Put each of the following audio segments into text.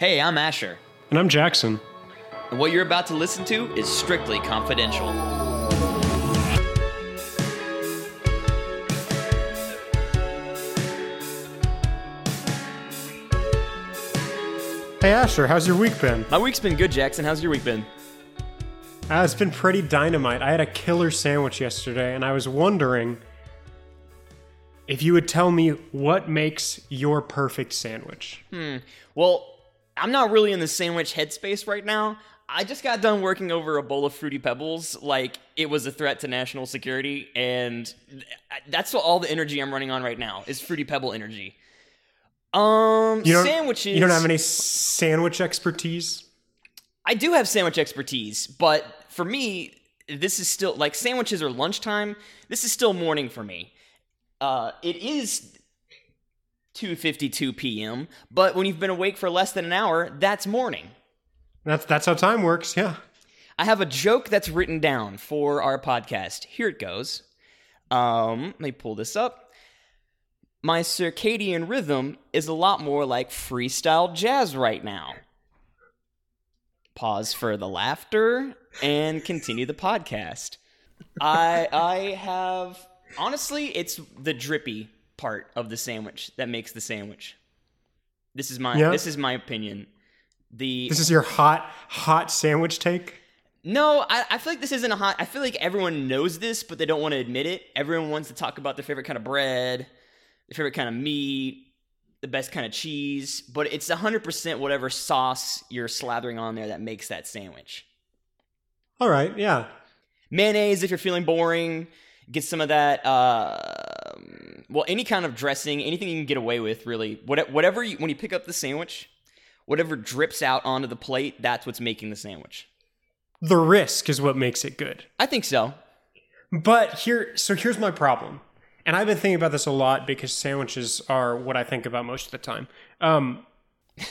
Hey, I'm Asher, And I'm Jackson. and what you're about to listen to is strictly confidential. Hey Asher, how's your week been? My week's been good, Jackson. How's your week been? Uh, it's been pretty dynamite. I had a killer sandwich yesterday, and I was wondering if you would tell me what makes your perfect sandwich. Hmm. Well, I'm not really in the sandwich headspace right now. I just got done working over a bowl of Fruity Pebbles like it was a threat to national security, and that's all the energy I'm running on right now is Fruity Pebble energy. Um, You sandwiches. You don't have any sandwich expertise? I do have sandwich expertise, but for me, this is still like sandwiches are lunchtime. This is still morning for me. Uh, it is 2:52 p.m., but when you've been awake for less than an hour, that's morning. That's that's how time works. Yeah. I have a joke that's written down for our podcast. Here it goes. Um, let me pull this up. My circadian rhythm is a lot more like freestyle jazz right now. Pause for the laughter and continue the podcast. I I have honestly, it's the drippy part of the sandwich that makes the sandwich. This is my Yeah? this is my opinion. The This is your hot hot sandwich take. no, I, I feel like this isn't a hot. I feel like everyone knows this, but they don't want to admit it. Everyone wants to talk about their favorite kind of bread, their favorite kind of meat, the best kind of cheese, but it's 100% whatever sauce you're slathering on there that makes that sandwich. All right. Yeah. Mayonnaise, if you're feeling boring, get some of that. Uh, well, any kind of dressing, anything you can get away with, really. What- Whatever, you, when you pick up the sandwich, whatever drips out onto the plate, that's what's making the sandwich. The risk is what makes it good. I think so. But here, so here's my problem, and I've been thinking about this a lot because sandwiches are what I think about most of the time. Um,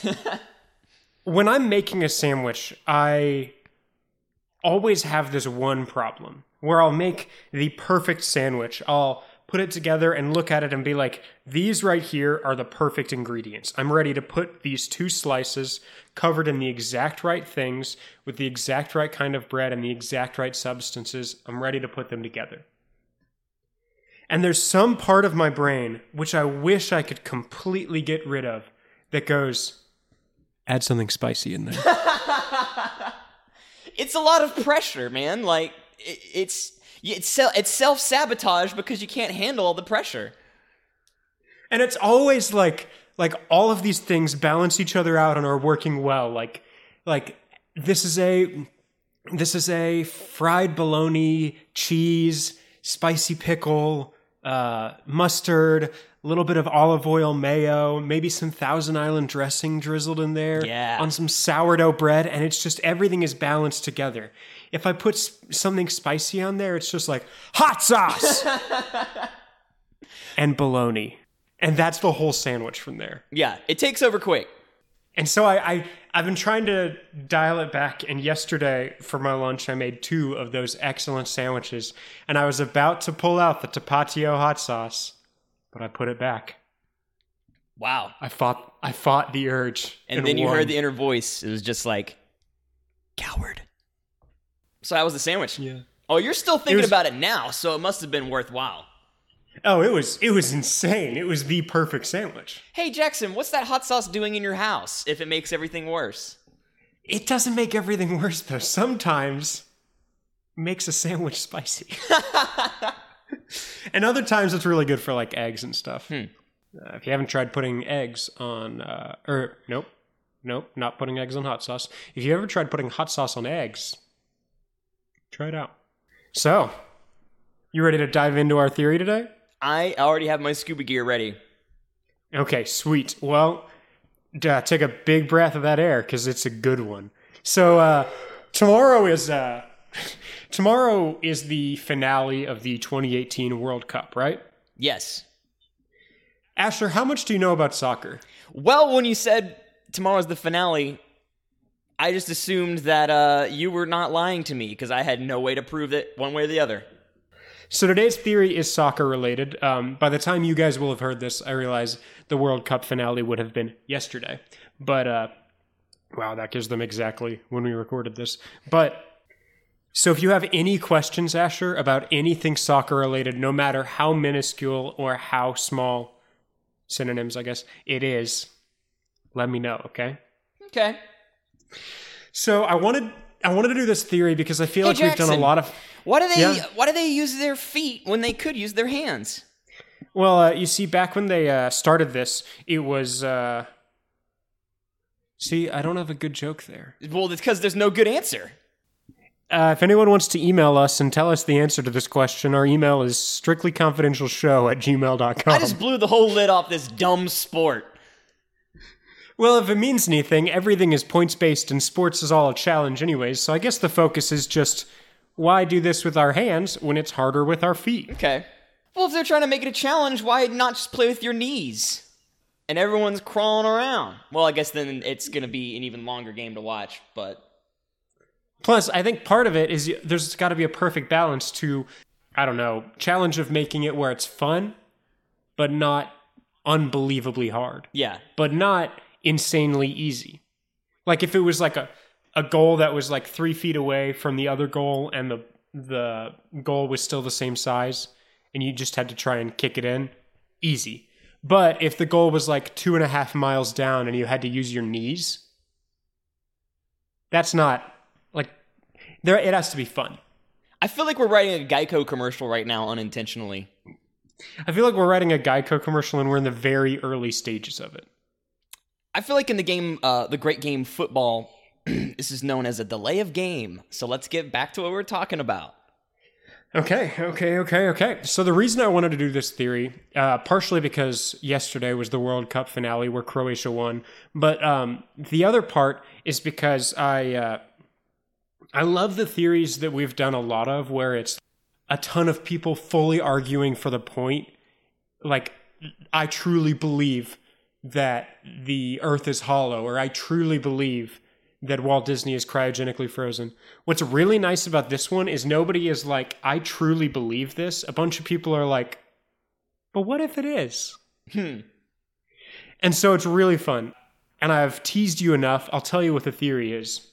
when I'm making a sandwich, I always have this one problem where I'll make the perfect sandwich. I'll put it together and look at it and be like, these right here are the perfect ingredients. I'm ready to put these two slices covered in the exact right things with the exact right kind of bread and the exact right substances. I'm ready to put them together. And there's some part of my brain which I wish I could completely get rid of that goes, add something spicy in there. it's a lot of pressure, man. Like it's it's self it's self sabotage because you can't handle all the pressure. and it's always like like all of these things balance each other out and are working well like like this is a this is a fried bologna cheese spicy pickle uh, mustard a little bit of olive oil mayo maybe some thousand island dressing drizzled in there Yeah. on some sourdough bread and it's just everything is balanced together if i put something spicy on there it's just like hot sauce and bologna and that's the whole sandwich from there Yeah, it takes over quick. and so I, I I've been trying to dial it back. And yesterday for my lunch, I made two of those excellent sandwiches, and I was about to pull out the tapatio hot sauce, but I put it back. Wow. I fought I fought the urge, And then you heard the inner voice. It was just like coward. So that was the sandwich. yeah. Oh, you're still thinking was- about it now, so it must have been worthwhile. Oh, it was it was insane. It was the perfect sandwich. Hey Jackson, what's that hot sauce doing in your house if it makes everything worse? It doesn't make everything worse though. Sometimes it makes a sandwich spicy. and other times it's really good for like eggs and stuff. Uh, if you haven't tried putting eggs on, uh, or nope, nope, not putting eggs on hot sauce. If you ever tried putting hot sauce on eggs, try it out. So, you ready to dive into our theory today? I already have my scuba gear ready. Okay, sweet. Well, uh, take a big breath of that air because it's a good one. So uh, tomorrow is uh, tomorrow is the finale of the 2018 World Cup, right? Yes. Asher, how much do you know about soccer? Well, when you said tomorrow's the finale, I just assumed that uh, you were not lying to me because I had no way to prove it one way or the other. So today's theory is soccer related. Um, by the time you guys will have heard this, I realize the World Cup finale would have been yesterday. But uh, Wow, that gives them exactly when we recorded this. But so if you have any questions, Asher, about anything soccer related, no matter how minuscule or how small synonyms, I guess, it is, let me know, okay? Okay. So I wanted I wanted to do this theory because I feel Hey, like we've done a lot of Why do they Yeah. why do they use their feet when they could use their hands? Well, uh, you see, back when they uh, started this, it was. Uh... See, I don't have a good joke there. Well, it's because there's no good answer. Uh, if anyone wants to email us and tell us the answer to this question, our email is strictlyconfidentialshow at gmail.com. I just blew the whole lid off this dumb sport. Well, if it means anything, everything is points based and sports is all a challenge, anyways, so I guess the focus is just why do this with our hands when it's harder with our feet? Okay. Well, if they're trying to make it a challenge, why not just play with your knees? And everyone's crawling around. Well, I guess then it's going to be an even longer game to watch, but Plus, I think part of it is there's got to be a perfect balance to, I don't know, challenge of making it where it's fun, but not unbelievably hard, yeah. but not insanely easy. Like if it was like a, a goal that was like three feet away from the other goal and the the goal was still the same size and you just had to try and kick it in, easy. But if the goal was like two and a half miles down and you had to use your knees, that's not like there. It has to be fun. I feel like we're writing a Geico commercial right now unintentionally. I feel like we're writing a Geico commercial and we're in the very early stages of it. I feel like in the game, uh, the great game football, this is known as a delay of game. So let's get back to what we're talking about. Okay, okay, okay, okay. So the reason I wanted to do this theory, uh, partially because yesterday was the World Cup finale where Croatia won, but um, the other part is because I uh, I love the theories that we've done a lot of where it's a ton of people fully arguing for the point. Like, I truly believe that the Earth is hollow, or I truly believe that Walt Disney is cryogenically frozen. What's really nice about this one is nobody is like, I truly believe this. A bunch of people are like, but what if it is? Hmm. And so it's really fun. And I've teased you enough. I'll tell you what the theory is.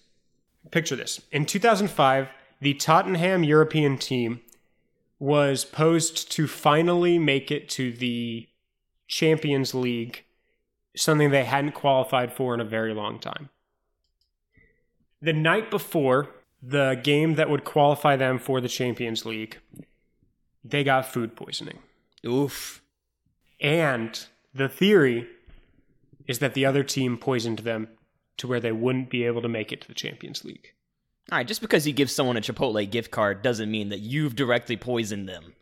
Picture this. In 2005, the Tottenham European team was posed to finally make it to the Champions League, something they hadn't qualified for in a very long time. The night before the game that would qualify them for the Champions League, they got food poisoning. Oof. And the theory is that the other team poisoned them to where they wouldn't be able to make it to the Champions League. All right, just because you give someone a Chipotle gift card doesn't mean that you've directly poisoned them.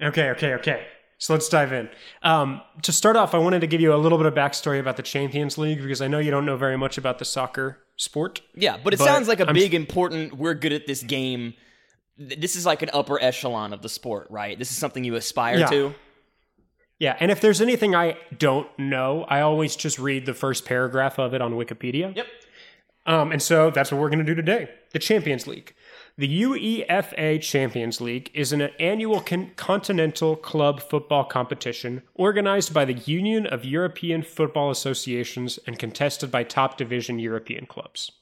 Okay, okay, okay. So let's dive in. Um, to start off, I wanted to give you a little bit of backstory about the Champions League because I know you don't know very much about the soccer sport. Yeah, but it But sounds like a I'm- big, important, we're good at this game. This is like an upper echelon of the sport, right? This is something you aspire Yeah. to. Yeah, and if there's anything I don't know, I always just read the first paragraph of it on Wikipedia. Yep. Um, and so that's what we're going to do today. The Champions League. The UEFA Champions League is an annual con- continental club football competition organized by the Union of European Football Associations and contested by top division European clubs.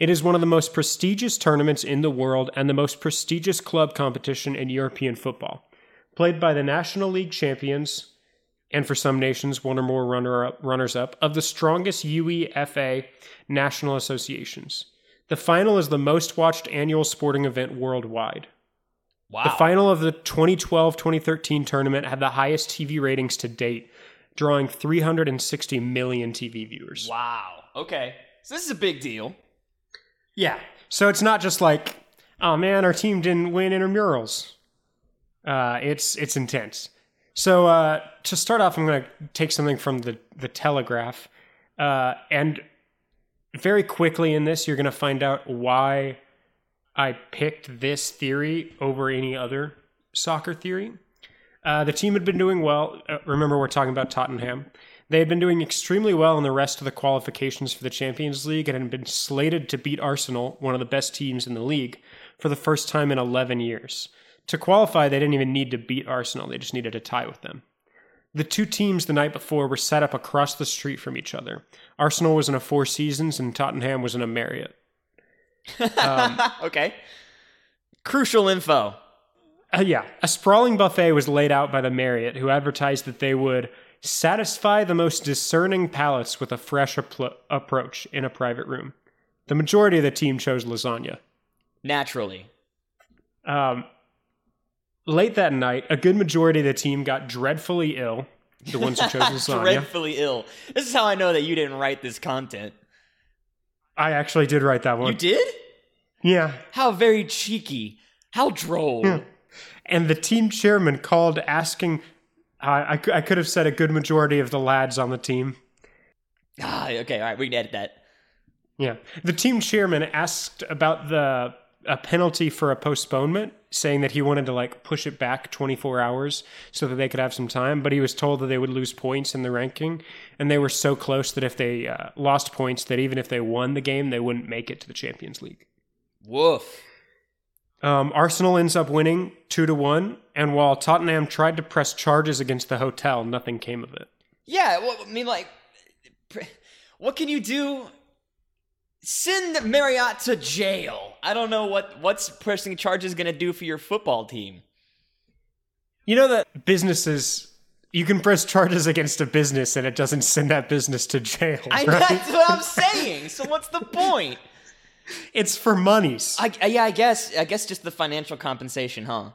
It is one of the most prestigious tournaments in the world and the most prestigious club competition in European football, played by the National League champions and for some nations one or more runner up, runners up of the strongest UEFA national associations. The final is the most watched annual sporting event worldwide. Wow. The final of the 2012 2013 tournament had the highest TV ratings to date, drawing 360 million TV viewers. wow. Okay. So this is a big deal. Yeah. So it's not just like, oh man, our team didn't win intramurals. Uh, it's it's intense. So uh, to start off, I'm going to take something from the the Telegraph, uh, and very quickly in this, you're going to find out why I picked this theory over any other soccer theory. Uh, the team had been doing well. Uh, remember, we're talking about Tottenham. They had been doing extremely well in the rest of the qualifications for the Champions League and had been slated to beat Arsenal, one of the best teams in the league, for the first time in 11 years. To qualify, they didn't even need to beat Arsenal, they just needed to tie with them. The two teams the night before were set up across the street from each other. Arsenal was in a Four Seasons and Tottenham was in a Marriott. Um, okay. Crucial info. Uh, yeah, a sprawling buffet was laid out by the Marriott, who advertised that they would satisfy the most discerning palates with a fresh appro- approach in a private room. The majority of the team chose lasagna. Naturally. Um, late that night, a good majority of the team got dreadfully ill. The ones who chose lasagna. Dreadfully ill. This is how I know that you didn't write this content. I actually did write that one. You did? Yeah. How very cheeky. How droll. Yeah. And the team chairman called asking. I, I, I could have said a good majority of the lads on the team. Ah, okay, all right, we can edit that. Yeah. The team chairman asked about the a penalty for a postponement, saying that he wanted to like push it back 24 hours so that they could have some time, but he was told that they would lose points in the ranking and they were so close that if they uh, lost points that even if they won the game, they wouldn't make it to the Champions League. Woof. Um, Arsenal ends up winning 2 to 1, and while Tottenham tried to press charges against the hotel, nothing came of it. Yeah, well, I mean, like, what can you do? Send Marriott to jail. I don't know what what's pressing charges going to do for your football team. You know that businesses you can press charges against a business and it doesn't send that business to jail. I, right? That's what I'm saying. So what's the point? It's for monies. I, yeah, I guess. I guess just the financial compensation, huh?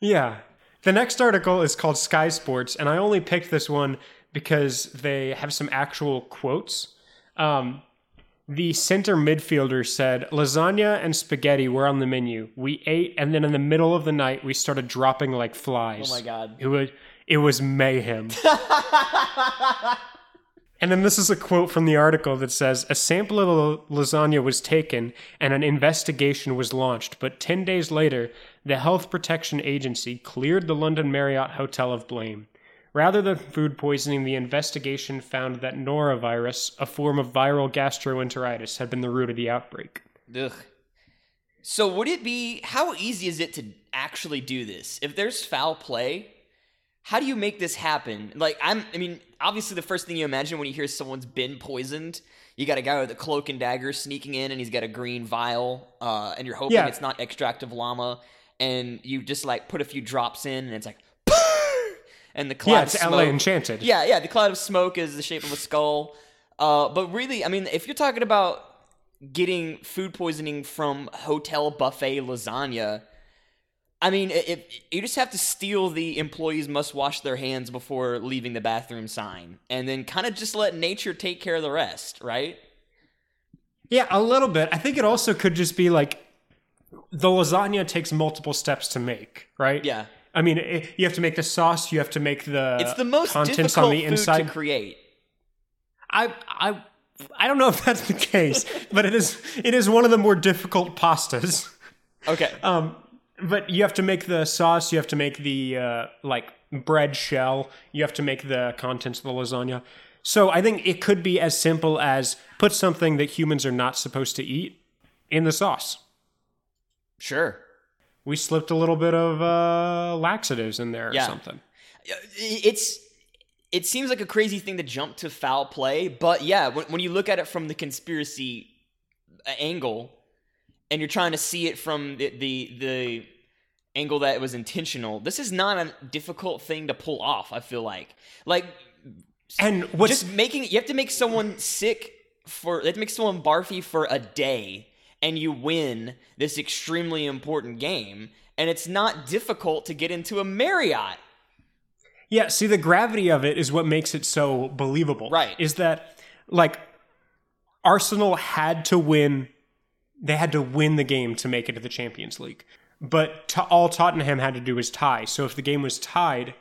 Yeah. The next article is called Sky Sports, and I only picked this one because they have some actual quotes. Um, the center midfielder said, Lasagna and spaghetti were on the menu. We ate, and then in the middle of the night, we started dropping like flies. Oh my god. It was, it was mayhem. And then this is a quote from the article that says A sample of the lasagna was taken and an investigation was launched, but 10 days later, the Health Protection Agency cleared the London Marriott Hotel of blame. Rather than food poisoning, the investigation found that norovirus, a form of viral gastroenteritis, had been the root of the outbreak. Ugh. So would it be how easy is it to actually do this? If there's foul play, how do you make this happen? Like I'm I mean, obviously the first thing you imagine when you hear someone's been poisoned, you got a guy with a cloak and dagger sneaking in and he's got a green vial, uh, and you're hoping Yeah. it's not extract of llama, and you just like put a few drops in and it's like and the cloud Yeah, of it's smoke. LA Enchanted. Yeah, yeah. The cloud of smoke is the shape of a skull. Uh, but really, I mean, if you're talking about getting food poisoning from hotel buffet lasagna, I mean, if you just have to steal the employees must wash their hands before leaving the bathroom sign, and then kind of just let nature take care of the rest, right? Yeah, a little bit. I think it also could just be like the lasagna takes multiple steps to make, right? Yeah. I mean, it, you have to make the sauce. You have to make the It's the most contents difficult on the food inside. to create. I I I don't know if that's the case, but it is it is one of the more difficult pastas. Okay. Um, but you have to make the sauce. You have to make the uh, like bread shell. You have to make the contents of the lasagna. So I think it could be as simple as put something that humans are not supposed to eat in the sauce. sure. We slipped a little bit of uh, laxatives in there or Yeah. something. it's it seems like a crazy thing to jump to foul play, but yeah, when, when you look at it from the conspiracy uh, angle, and you're trying to see it from the, the the angle that it was intentional, this is not a difficult thing to pull off. I feel like like And what's just making you have to make someone sick for you have to make someone barfy for a day and you win this extremely important game and it's not difficult to get into a Marriott. Yeah, see, the gravity of it is what makes it so believable. Right. Is that, like, Arsenal had to win, they had to win the game to make it to the Champions League. But to, all Tottenham had to do was tie. So if the game was tied,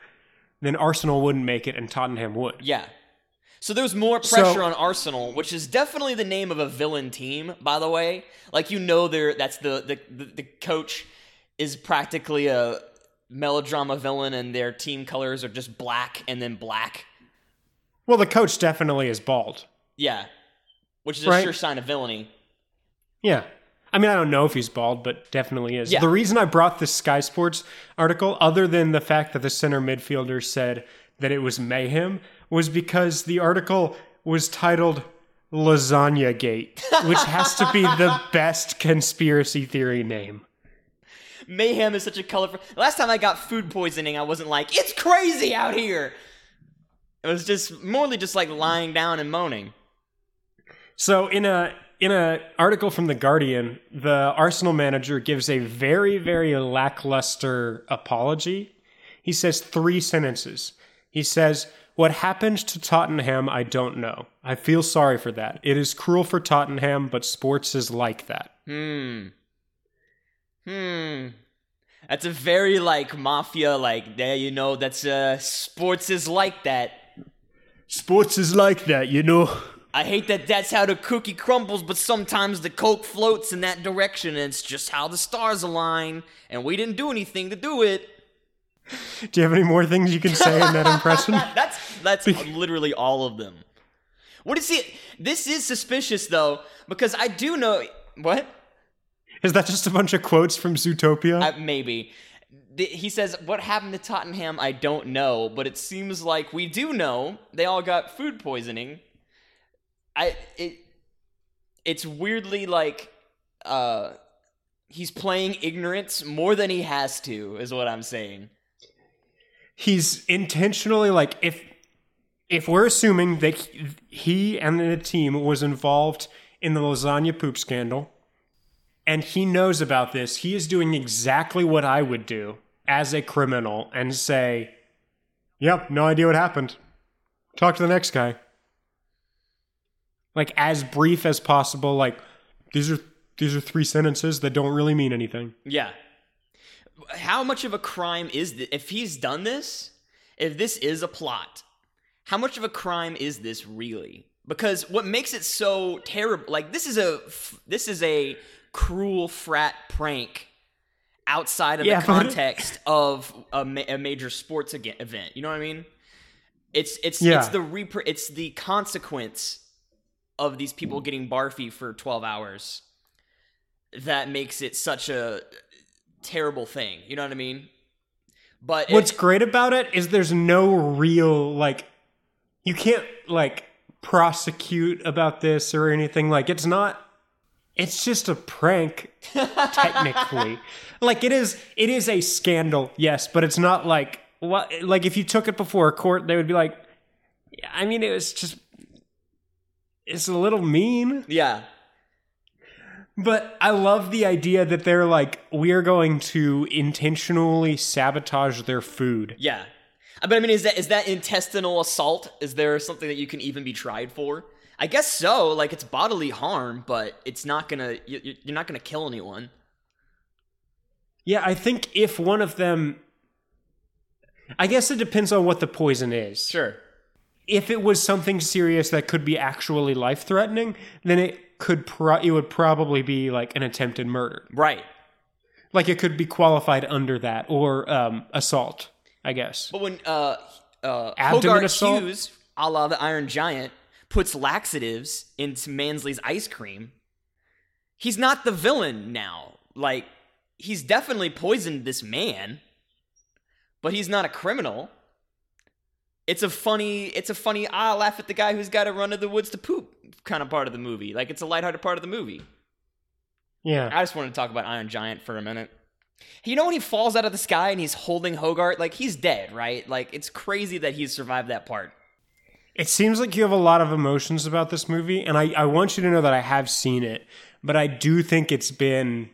then Arsenal wouldn't make it and Tottenham would. Yeah. So there's more So- pressure on Arsenal, which is definitely the name of a villain team, by the way. Like you know they're that's the the, the, the coach is practically a melodrama villain and their team colors are just black and then black. Well, the coach definitely is bald. Yeah. Which is a Right. sure sign of villainy. Yeah. I mean, I don't know if he's bald, but definitely is. Yeah. The reason I brought this Sky Sports article, other than the fact that the center midfielder said that it was mayhem was because the article was titled Lasagna Gate, which has to be the best conspiracy theory name. Mayhem is such a colorful. Last time I got food poisoning, I wasn't like, it's crazy out here. It was just morely just like lying down and moaning. So in a in a article from the Guardian, the Arsenal manager gives a very very lackluster apology. He says three sentences. He says, "What happened to Tottenham, I don't know. I feel sorry for that. It is cruel for Tottenham, but sports is like that." Hmm. Hmm. That's a very like mafia, like yeah, you know, that's uh sports is like that. Sports is like that, you know. I hate that that's how the cookie crumbles, but sometimes the coke floats in that direction, and it's just how the stars align, and we didn't do anything to do it. Do you have any more things you can say in that impression? That's that's literally all of them. What is it? This is suspicious though, because I do know what. Is that just a bunch of quotes from Zootopia? Uh, maybe. The- He says, What happened to Tottenham? I don't know, but it seems like we do know. They all got food poisoning. I it it's weirdly like uh he's playing ignorance more than he has to, is what I'm saying. He's intentionally like if if we're assuming that he- and the team was involved in the lasagna poop scandal and he knows about this, he is doing exactly what I would do as a criminal and say, "Yep, no idea what happened. Talk to the next guy." Like as brief as possible like these are these are three sentences that don't really mean anything. Yeah. How much of a crime is this? If he's done this, if this is a plot, how much of a crime is this really? Because what makes it so terrible, like this is a this is a cruel frat prank outside of Yeah, the context of a, ma- a major sports event. You know what I mean? It's it's Yeah. it's the repr- it's the consequence of these people getting barfy for 12 hours that makes it such a terrible thing. You know what I mean? But What's great about it is there's no real like you can't like prosecute about this or anything like it's not it's just a prank technically. like it is it is a scandal, yes, but it's not like what like if you took it before a court they would be like "Yeah, I mean it was just it's a little mean. yeah. But I love the idea that they're like, we're going to intentionally sabotage their food. Yeah. Uh, But I mean, is that is that intestinal assault? Is there something that you can even be tried for? I guess so. Like it's bodily harm, but it's not gonna. you- you- You're not gonna kill anyone. Yeah, I think if one of them. I guess it depends on what the poison is. Sure. If it was something serious that could be actually life threatening, then it could pro- it would probably be like an attempted murder. Right. Like it could be qualified under that or um, assault, I guess. But when uh uh assault? Hughes, a la the Iron Giant, puts laxatives into Mansley's ice cream, he's not the villain now. Like he's definitely poisoned this man, but he's not a criminal. It's a funny, it's a funny. I laugh at the guy who's got to run to the woods to poop kind of part of the movie. Like it's a lighthearted part of the movie. Yeah. I just wanted to talk about Iron Giant for a minute. You know when he falls out of the sky and he's holding Hogarth, like he's dead, right? Like it's crazy that he's survived that part. It seems like you have a lot of emotions about this movie, and I, I want you to know that I have seen it, but I do think it's been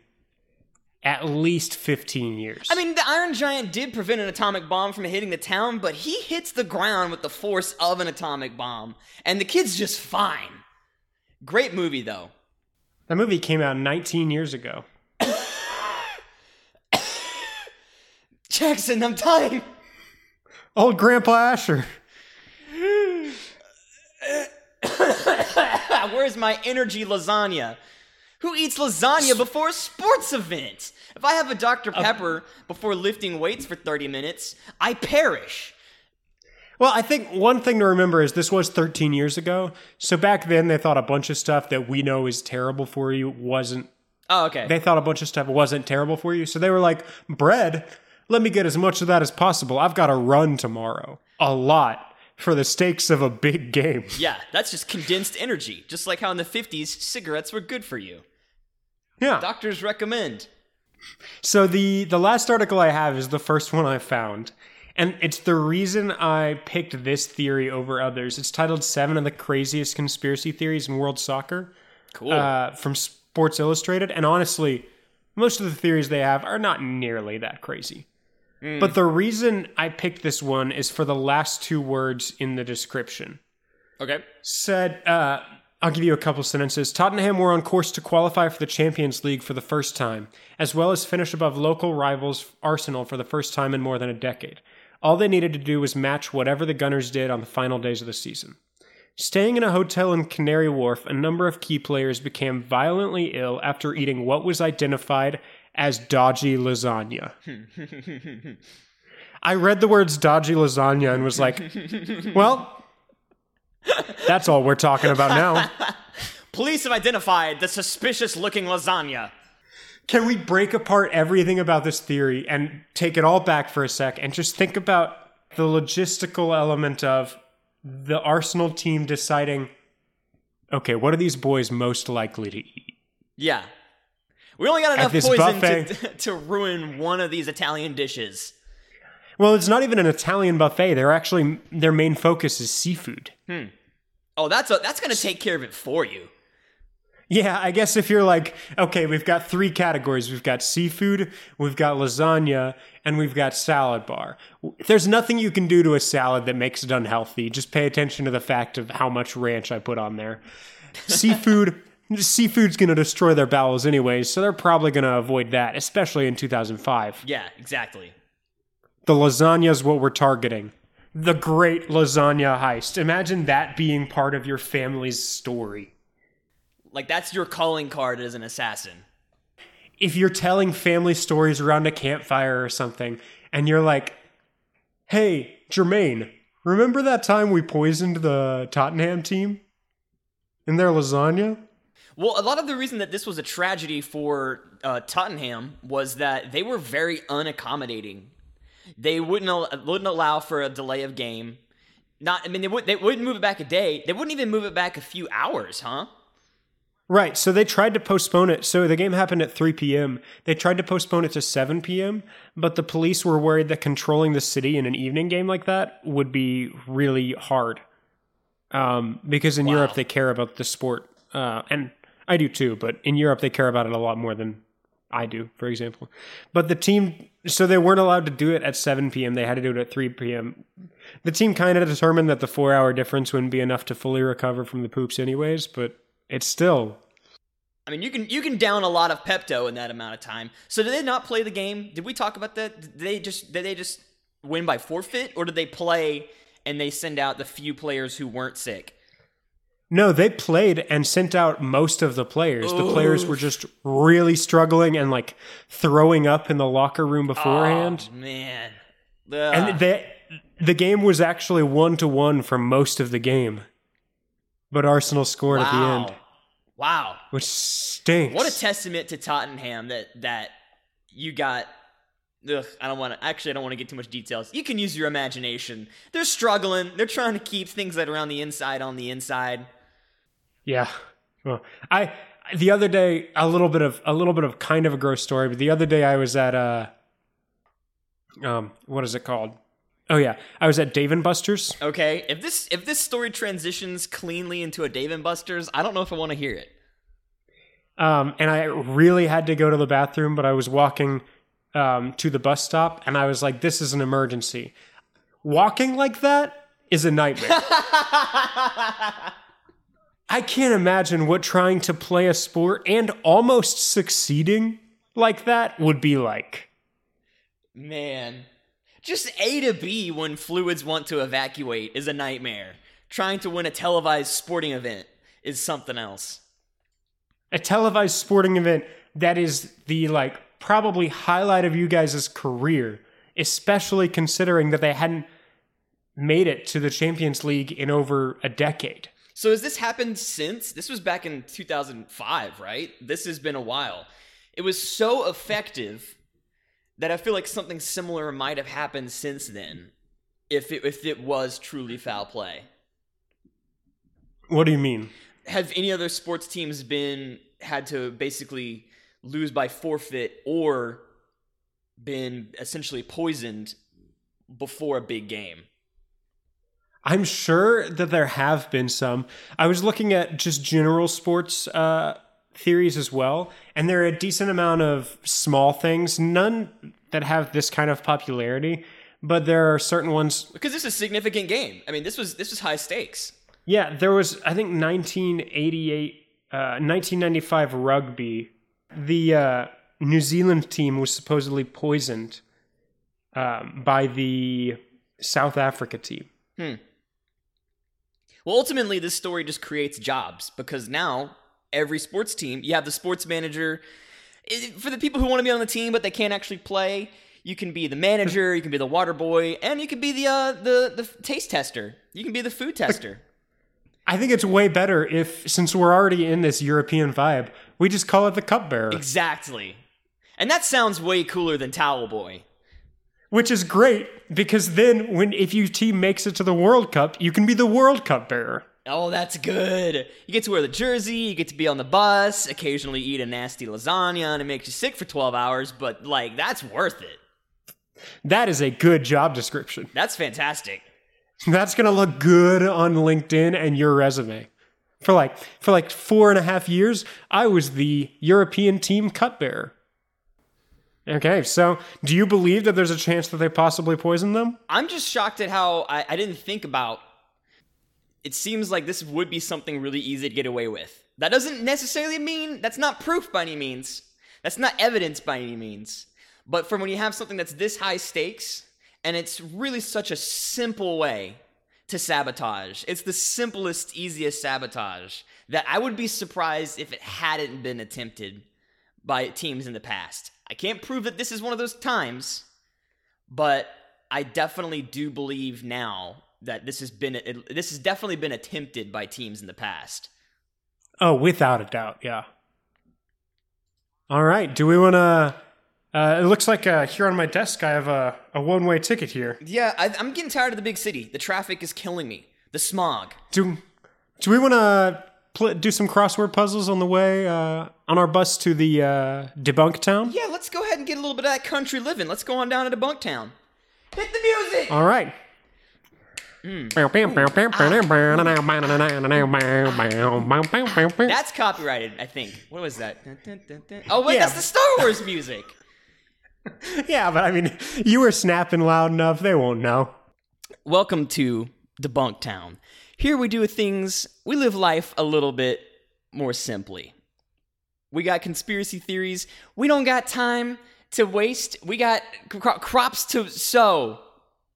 at least 15 years. I mean, the Iron Giant did prevent an atomic bomb from hitting the town, but he hits the ground with the force of an atomic bomb, and the kid's just fine. Great movie though. that movie came out 19 years ago. Jackson, I'm dying. Old Grandpa Asher. Where's my energy lasagna? Who eats lasagna before a sports event? If I have a Dr. Oh. Pepper before lifting weights for 30 minutes, I perish. Well, I think one thing to remember is this was 13 years ago. So back then, they thought a bunch of stuff that we know is terrible for you wasn't. Oh, okay. They thought a bunch of stuff wasn't terrible for you. So they were like, bread. let me get as much of that as possible. I've got to run tomorrow. A lot for the stakes of a big game. Yeah, that's just condensed energy. Just like how in the 50s, cigarettes were good for you. Yeah. Doctors recommend. So the the last article I have is the first one I found. And it's the reason I picked this theory over others. It's titled Seven of the Craziest Conspiracy Theories in World Soccer Cool. uh, from Sports Illustrated. And honestly, most of the theories they have are not nearly that crazy. But the reason I picked this one is for the last two words in the description. okay. Said, uh, I'll give you a couple sentences. Tottenham were on course to qualify for the Champions League for the first time, as well as finish above local rivals Arsenal for the first time in more than a decade. All they needed to do was match whatever the Gunners did on the final days of the season. Staying in a hotel in Canary Wharf, a number of key players became violently ill after eating what was identified as dodgy lasagna. I read the words dodgy lasagna and was like, well, that's all we're talking about now. Police have identified the suspicious looking lasagna. Can we break apart everything about this theory and take it all back for a sec and just think about the logistical element of the Arsenal team deciding, okay, what are these boys most likely to eat? Yeah. We only got enough poison to, to ruin one of these Italian dishes. Well, it's not even an Italian buffet. They're actually their main focus is seafood. Hmm. Oh, that's a, that's going to take care of it for you. Yeah, I guess if you're like, okay, we've got three categories. We've got seafood, we've got lasagna, and we've got salad bar. There's nothing you can do to a salad that makes it unhealthy. Just pay attention to the fact of how much ranch I put on there. Seafood, seafood's going to destroy their bowels anyways, so they're probably going to avoid that, especially in 2005. Yeah, exactly. The lasagna is what we're targeting. The great lasagna heist. Imagine that being part of your family's story. Like that's your calling card as an assassin. if you're telling family stories around a campfire or something, and you're like, hey, Jermaine, remember that time we poisoned the Tottenham team in their lasagna? Well, a lot of the reason that this was a tragedy for uh, Tottenham was that they were very unaccommodating. They wouldn't al- wouldn't allow for a delay of game. Not, I mean, they would they wouldn't move it back a day. They wouldn't even move it back a few hours, huh? Right, so they tried to postpone it. So the game happened at 3 p.m. They tried to postpone it to 7 p.m., but the police were worried that controlling the city in an evening game like that would be really hard. Um, because in Europe, they care about the sport. Uh, and I do too, but in Europe, they care about it a lot more than I do, for example. But the team, so they weren't allowed to do it at 7 p.m., they had to do it at 3 p.m. The team kind of determined that the four hour difference wouldn't be enough to fully recover from the poops, anyways, but it's still I mean, you can you can down a lot of Pepto in that amount of time. So did they not play the game? Did we talk about that? Did they just did they just win by forfeit, or did they play and they send out the few players who weren't sick? No, they played and sent out most of the players. The players were just really struggling and like throwing up in the locker room beforehand. Oh, man. and Ugh. they, the game was actually one to one for most of the game. But Arsenal scored at the end, Wow. which stinks. What a testament to Tottenham that that you got. Ugh, I don't want to. Actually, I don't want to get too much details. You can use your imagination. They're struggling. They're trying to keep things that are on the inside on the inside. Yeah. Well, I the other day a little bit of a little bit of kind of a gross story, but the other day I was at uh um what is it called? Oh yeah, I was at Dave and Buster's. Okay, if this if this story transitions cleanly into a Dave and Buster's, I don't know if I want to hear it. Um, and I really had to go to the bathroom, but I was walking um, to the bus stop, and I was like, "This is an emergency." Walking like that is a nightmare. I can't imagine what trying to play a sport and almost succeeding like that would be like. Man, just A to B when fluids want to evacuate is a nightmare. Trying to win a televised sporting event is something else. A televised sporting event that is the like probably highlight of you guys' career, especially considering that they hadn't made it to the Champions League in over a decade. So has this happened since? This was back in 2005, right? This has been a while. It was so effective that I feel like something similar might have happened since then, if it, if it was truly foul play. What do you mean? Have any other sports teams been had to basically lose by forfeit or been essentially poisoned before a big game? I'm sure that there have been some. I was looking at just general sports uh, theories as well, and there are a decent amount of small things, none that have this kind of popularity, but there are certain ones. Because this is a significant game. I mean, this was this was high stakes. Yeah, there was I think 1988, uh, 1995 rugby. The uh, New Zealand team was supposedly poisoned um, by the South Africa team. Hmm. Well, ultimately, this story just creates jobs because now every sports team, you have the sports manager. For the people who want to be on the team but they can't actually play, you can be the manager, you can be the water boy, and you can be the uh, the the taste tester. You can be the food tester. I think it's way better if, since we're already in this European vibe, we just call it the cupbearer. Exactly. And that sounds way cooler than towel boy. Which is great because then when if your team makes it to the World Cup, you can be the World Cup bearer. Oh, that's good. You get to wear the jersey, you get to be on the bus, occasionally eat a nasty lasagna, and it makes you sick for 12 hours, but like, that's worth it. That is a good job description. That's fantastic. That's gonna look good on LinkedIn and your resume. For like for like four and a half years, I was the European team cupbearer. Okay, so do you believe that there's a chance that they possibly poisoned them? I'm just shocked at how I, I didn't think about. It seems like this would be something really easy to get away with. That doesn't necessarily mean that's not proof by any means. That's not evidence by any means. But from when you have something that's this high stakes, and it's really such a simple way to sabotage. It's the simplest, easiest sabotage that I would be surprised if it hadn't been attempted by teams in the past. I can't prove that this is one of those times, but I definitely do believe now that this has been it, this has definitely been attempted by teams in the past. Oh, without a doubt, yeah. All right, do we want to uh, it looks like uh, here on my desk I have a, a one way ticket here. Yeah, I, I'm getting tired of the big city. The traffic is killing me. The smog. Do do we want to pl- do some crossword puzzles on the way uh, on our bus to the uh, debunk town? Yeah, let's go ahead and get a little bit of that country living. Let's go on down to debunk town. Hit the music. All right. That's copyrighted, I think. What was that? Oh wait, Yeah. that's the Star Wars music. Yeah, but I mean, you were snapping loud enough; they won't know. Welcome to Debunk Town. Here we do things, we live life a little bit more simply. We got conspiracy theories. We don't got time to waste. We got cro- crops to sow.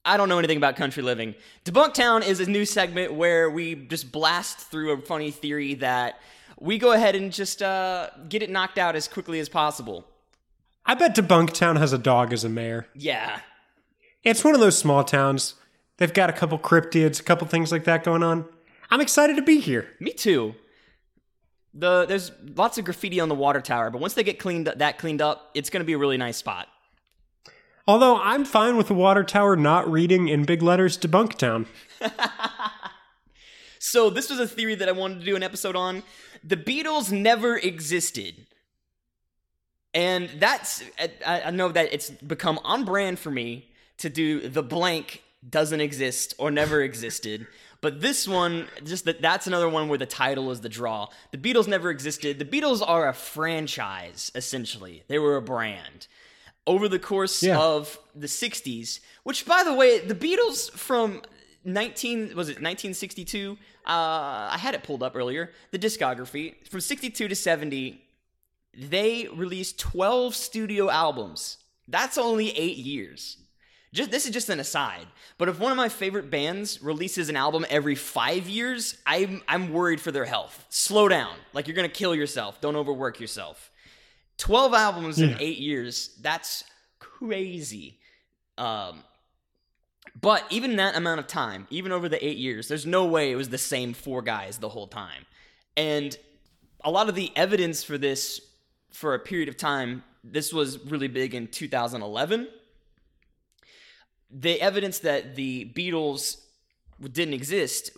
I don't know anything about country living. Debunk Town is a new segment where we just blast through a funny theory that we go ahead and just uh, get it knocked out as quickly as possible. I bet Debunk Town has a dog as a mayor. Yeah. It's one of those small towns. They've got a couple cryptids, a couple things like that going on. I'm excited to be here. Me too. The there's lots of graffiti on the water tower, but once they get cleaned that cleaned up, it's going to be a really nice spot. Although I'm fine with the water tower not reading in big letters Debunk Town. So this was a theory that I wanted to do an episode on. The Beatles never existed. And that's I, I know that it's become on brand for me to do the blank doesn't exist or never existed. But this one, just that that's another one where the title is the draw. The Beatles never existed. The Beatles are a franchise, essentially. They were a brand. Over the course Yeah. of the 60s, which by the way, the Beatles from 19 was it 1962? Uh, I had it pulled up earlier. The discography from 62 to 70, they released 12 studio albums. That's only 8 years. Just this is just an aside. But if one of my favorite bands releases an album every 5 years, I'm I'm worried for their health. Slow down. Like you're going to kill yourself. Don't overwork yourself. 12 albums in 8 years. That's crazy. Um but even that amount of time, even over the eight years, there's no way it was the same four guys the whole time. And a lot of the evidence for this for a period of time this was really big in 2011. The evidence that the Beatles didn't exist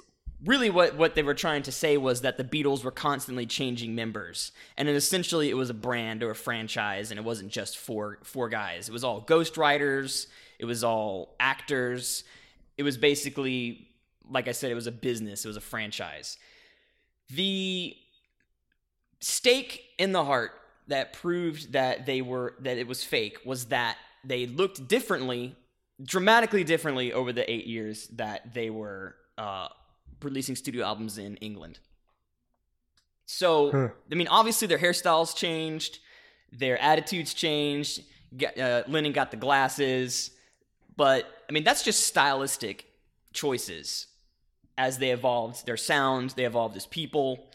really what, what they were trying to say was that the Beatles were constantly changing members. And essentially it was a brand or a franchise and it wasn't just four four guys. It was all ghostwriters, it was all actors. It was basically like I said it was a business, it was a franchise. The stake in the heart that proved that they were that it was fake was that they looked differently, dramatically differently over the 8 years that they were uh releasing studio albums in England. So, Huh. I mean, obviously their hairstyles changed, their attitudes changed. Uh, Lennon got the glasses, but I mean, that's just stylistic choices as they evolved their sound, they evolved as people.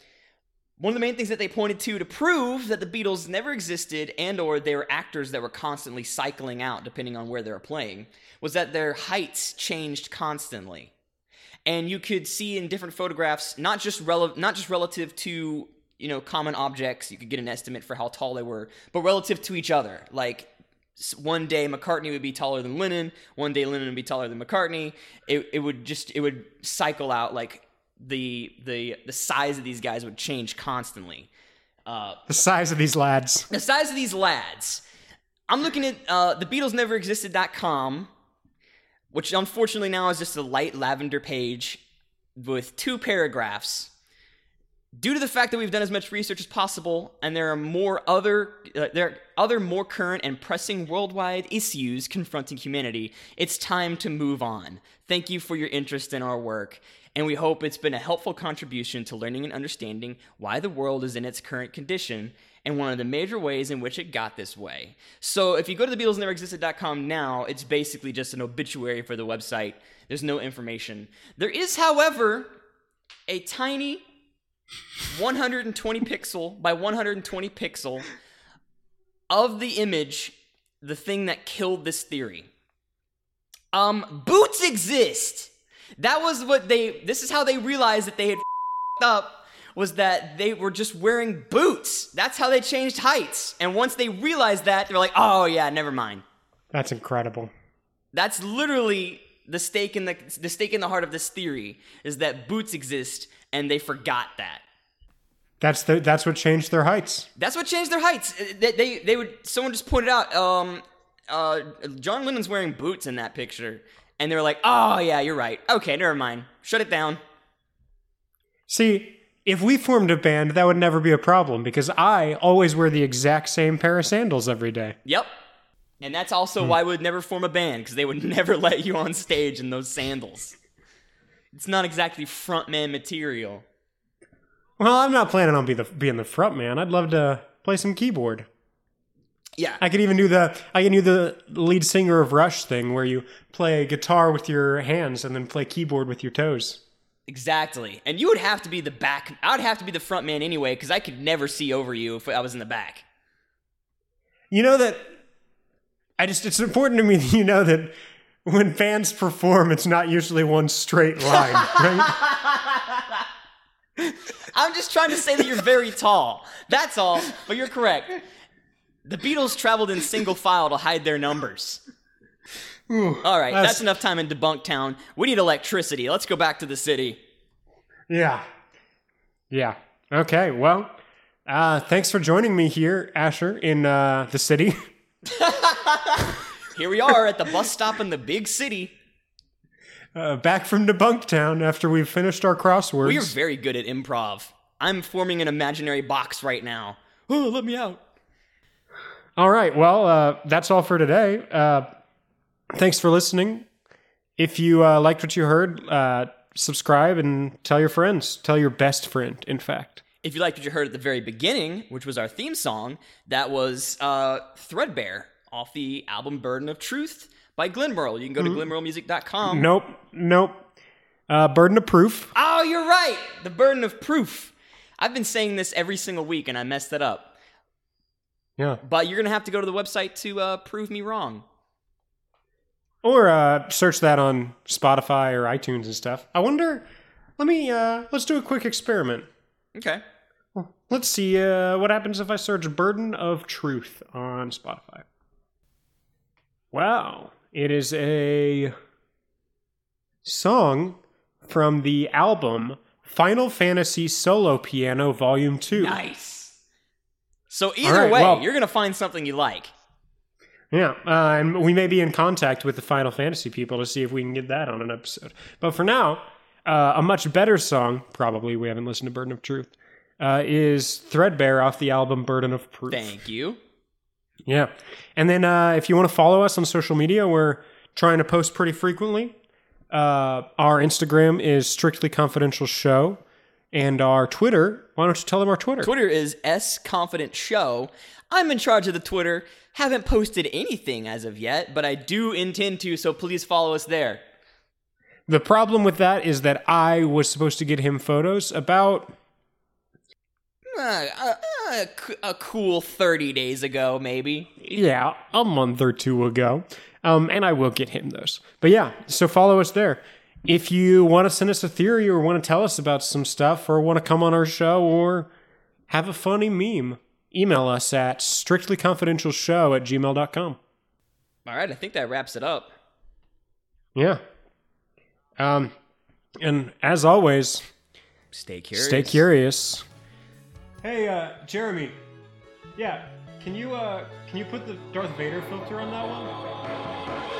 One of the main things that they pointed to to prove that the Beatles never existed and or they were actors that were constantly cycling out depending on where they were playing was that their heights changed constantly. And you could see in different photographs not just not just relative to you know common objects you could get an estimate for how tall they were but relative to each other. Like one day mccartney would be taller than lennon one day lennon would be taller than mccartney. It, it would just it would cycle out like the the the size of these guys would change constantly uh, The size of these lads. the size of these lads. I'm looking at uh, the Beatles Never Existed.com, which unfortunately now is just a light lavender page with two paragraphs. Due to the fact that we've done as much research as possible, and there are more other uh, there are other more current and pressing worldwide issues confronting humanity, it's time to move on. Thank you for your interest in our work, and we hope it's been a helpful contribution to learning and understanding why the world is in its current condition and one of the major ways in which it got this way. So if you go to the BeatlesNeverExisted.com now, it's basically just an obituary for the website. There's no information. There is, however, a tiny 120 pixel by 120 pixel of the image, the thing that killed this theory. Um, boots exist. That was what they. This is how they realized that they had f***ed up. Was that they were just wearing boots? That's how they changed heights. And once they realized that, they're like, "Oh yeah, never mind." That's incredible. That's literally the stake in the the stake in the heart of this theory is that boots exist, and they forgot that. That's the that's what changed their heights. That's what changed their heights. Uh, They, they, they would. Someone just pointed out. Um, uh, John Lennon's wearing boots in that picture, and they were like, "Oh yeah, you're right. Okay, never mind. Shut it down." See, if we formed a band, that would never be a problem because I always wear the exact same pair of sandals every day. Yep. And that's also hmm. why we would never form a band because they would never let you on stage in those sandals. It's not exactly frontman material. Well, I'm not planning on be the, being the frontman. I'd love to play some keyboard. Yeah. I could even do the I can do the lead singer of Rush thing where you play guitar with your hands and then play keyboard with your toes. Exactly. And you would have to be the back. I would have to be the front man anyway because I could never see over you if I was in the back. You know that I just it's important to me that you know that when bands perform it's not usually one straight line, right? I'm just trying to say that you're very tall. That's all. But you're correct. The Beatles traveled in single file to hide their numbers. All right, that's- that's enough time in Debunk Town. We need electricity. Let's go back to the city. Yeah. Yeah. Okay, well, uh thanks for joining me here, Asher, in uh the city. Here we are at the bus stop in the big city. Uh, back from Debunk Town after we've finished our crosswords. We are very good at improv. I'm forming an imaginary box right now. Oh, let me out. All right. Well, uh, that's all for today. Uh, thanks for listening. If you uh, liked what you heard, uh, subscribe and tell your friends. Tell your best friend, in fact. If you liked what you heard at the very beginning, which was our theme song, that was uh, Threadbare off the album Burden of Truth by Glenn Merle. You can go to glenmerlemusic.com. Nope. Nope. Uh, burden of proof. Oh, you're right. The burden of proof. I've been saying this every single week and I messed it up. Yeah. But you're going to have to go to the website to uh, prove me wrong. Or uh, search that on Spotify or iTunes and stuff. I wonder. Let me. Uh, let's do a quick experiment. Okay. let's see uh, what happens if I search Burden of Truth on Spotify. Wow. It is a song from the album Final Fantasy Solo Piano Volume 2. Nice. So either right, way, well- you're gonna find something you like. Yeah, uh, and we may be in contact with the Final Fantasy people to see if we can get that on an episode. But for now, uh, a much better song, probably we haven't listened to Burden of Truth, uh, is Threadbare off the album Burden of Proof. Thank you. Yeah. And then uh, if you want to follow us on social media, we're trying to post pretty frequently. Uh, our Instagram is Strictly Confidential Show. And our Twitter, why don't you tell them our Twitter? Twitter is S Confident Show. I'm in charge of the Twitter. Haven't posted anything as of yet, but I do intend to, so please follow us there. The problem with that is that I was supposed to get him photos about Uh, uh, uh, a cool 30 days ago, maybe. yeah, a month or two ago. Um, and I will get him those. But yeah, so follow us there. If you want to send us a theory or want to tell us about some stuff or want to come on our show or have a funny meme, email us at strictlyconfidentialshow at gmail.com. All right, I think that wraps it up. Yeah. Um, and as always, Stay curious. stay curious. Hey, uh, Jeremy. Yeah, can you uh, can you put the Darth Vader filter on that one?